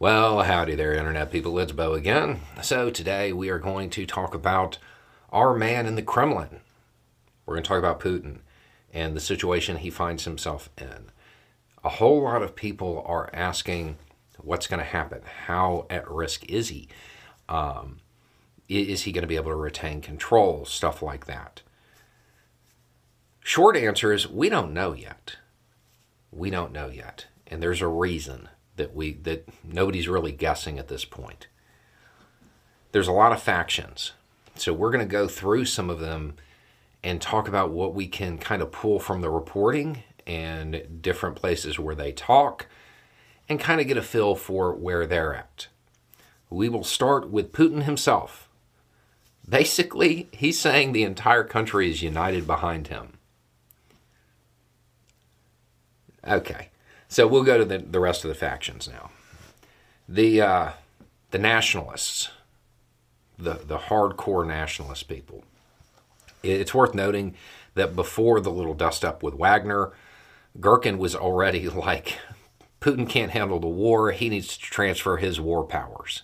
Well, howdy there, Internet people. It's Beau again. So, today we are going to talk about our man in the Kremlin. We're going to talk about Putin and the situation he finds himself in. A whole lot of people are asking what's going to happen. How at risk is he? Um, is he going to be able to retain control? Stuff like that. Short answer is we don't know yet. We don't know yet. And there's a reason that we that nobody's really guessing at this point. There's a lot of factions. So we're going to go through some of them and talk about what we can kind of pull from the reporting and different places where they talk and kind of get a feel for where they're at. We will start with Putin himself. Basically, he's saying the entire country is united behind him. Okay. So we'll go to the, the rest of the factions now. The uh, the nationalists, the the hardcore nationalist people. It's worth noting that before the little dust up with Wagner, Girkin was already like, Putin can't handle the war. He needs to transfer his war powers.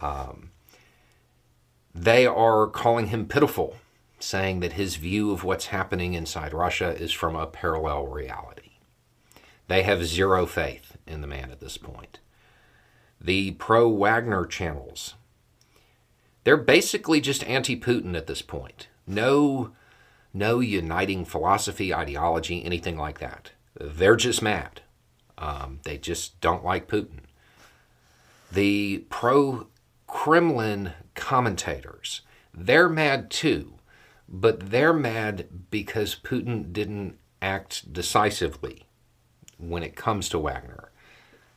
Um, they are calling him pitiful, saying that his view of what's happening inside Russia is from a parallel reality. They have zero faith in the man at this point. The pro Wagner channels, they're basically just anti Putin at this point. No, no uniting philosophy, ideology, anything like that. They're just mad. Um, they just don't like Putin. The pro Kremlin commentators, they're mad too, but they're mad because Putin didn't act decisively when it comes to Wagner.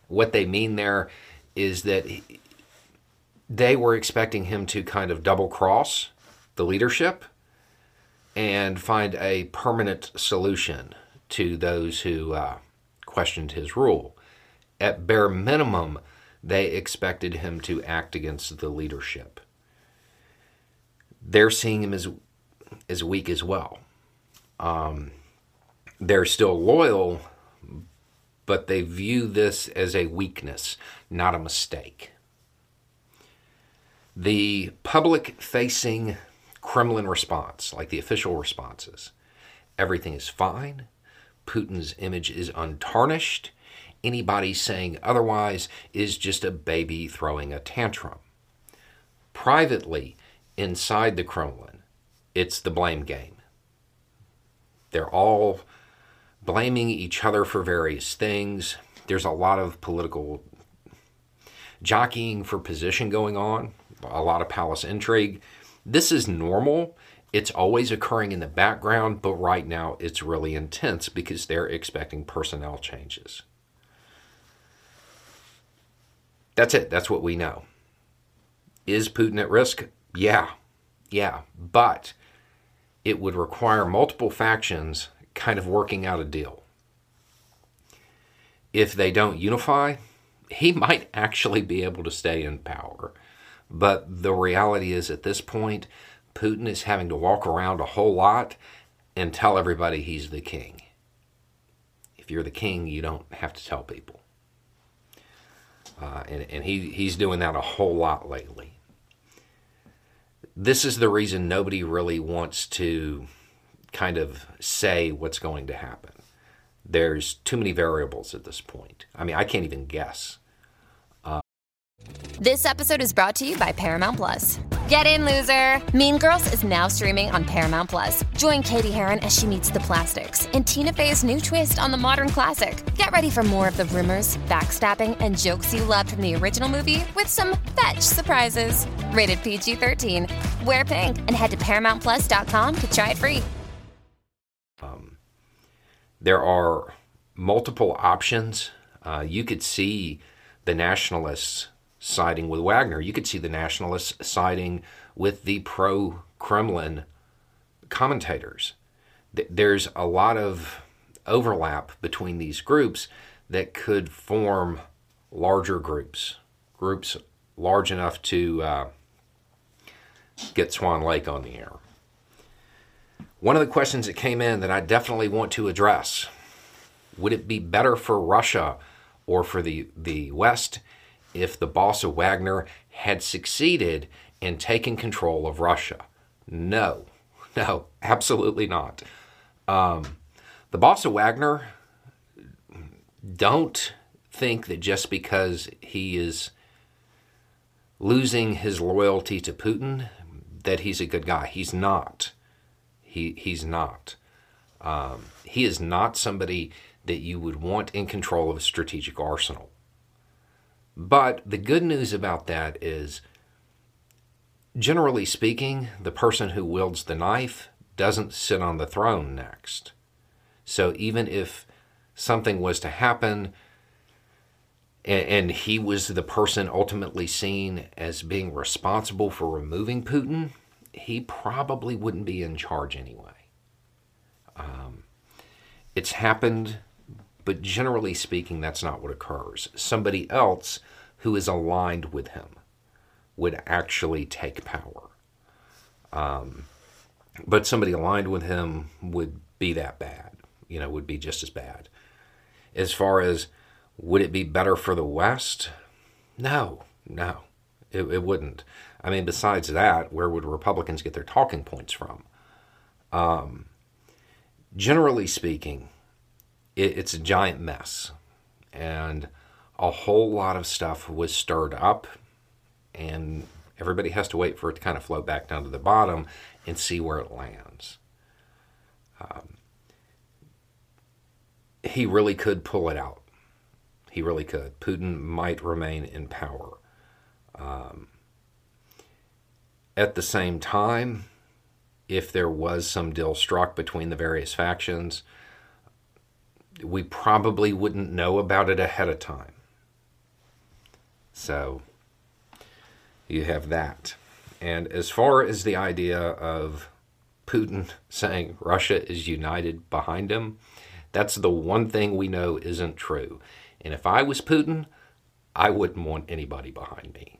What they mean there is that he, they were expecting him to kind of double cross the leadership and find a permanent solution to those who uh, questioned his rule. At bare minimum, they expected him to act against the leadership. They're seeing him as as weak as well. Um, they're still loyal but they view this as a weakness, not a mistake. The public facing Kremlin response, like the official responses, everything is fine. Putin's image is untarnished. Anybody saying otherwise is just a baby throwing a tantrum. Privately, inside the Kremlin, it's the blame game. They're all blaming each other for various things. There's a lot of political jockeying for position going on, a lot of palace intrigue. This is normal. It's always occurring in the background, but right now it's really intense because they're expecting personnel changes. That's it. That's what we know. Is Putin at risk? Yeah. Yeah. But it would require multiple factions kind of working out a deal. If they don't unify, he might actually be able to stay in power. But the reality is, at this point, Putin is having to walk around a whole lot and tell everybody he's the king. If you're the king, you don't have to tell people. Uh, and and he, he's doing that a whole lot lately. This is the reason nobody really wants to kind of say what's going to happen. There's too many variables at this point. I mean, I can't even guess. Uh, this episode is brought to you by Paramount Plus. Get in, loser! Mean Girls is now streaming on Paramount Plus. Join Cady Heron as she meets the plastics in Tina Fey's new twist on the modern classic. Get ready for more of the rumors, backstabbing, and jokes you loved from the original movie with some fetch surprises. Rated PG 13. Wear pink and head to ParamountPlus.com to try it free. There are multiple options. Uh, you could see the nationalists siding with Wagner. You could see the nationalists siding with the pro Kremlin commentators. There's a lot of overlap between these groups that could form larger groups, groups large enough to uh, get Swan Lake on the air. One of the questions that came in that I definitely want to address would it be better for Russia or for the, the West if the boss of Wagner had succeeded in taking control of Russia. No, no, absolutely not. Um, the boss of Wagner, don't think that just because he is losing his loyalty to Putin, that he's a good guy. He's not. He he's not. Um, he is not somebody that you would want in control of a strategic arsenal. But the good news about that is, generally speaking, the person who wields the knife doesn't sit on the throne next. So even if something was to happen and, and he was the person ultimately seen as being responsible for removing Putin, he probably wouldn't be in charge anyway. Um, it's happened, but generally speaking, that's not what occurs. Somebody else who is aligned with him would actually take power. Um, but somebody aligned with him would be that bad, you know, would be just as bad. As far as would it be better for the West? No, no, it, it wouldn't. I mean, besides that, where would Republicans get their talking points from? Um, generally speaking, it, it's a giant mess. And a whole lot of stuff was stirred up, and everybody has to wait for it to kind of float back down to the bottom and see where it lands. Um, he really could pull it out. He really could. Putin might remain in power. Um, at the same time, if there was some deal struck between the various factions, we probably wouldn't know about it ahead of time. So you have that. And as far as the idea of Putin saying Russia is united behind him, that's the one thing we know isn't true. And if I was Putin, I wouldn't want anybody behind me.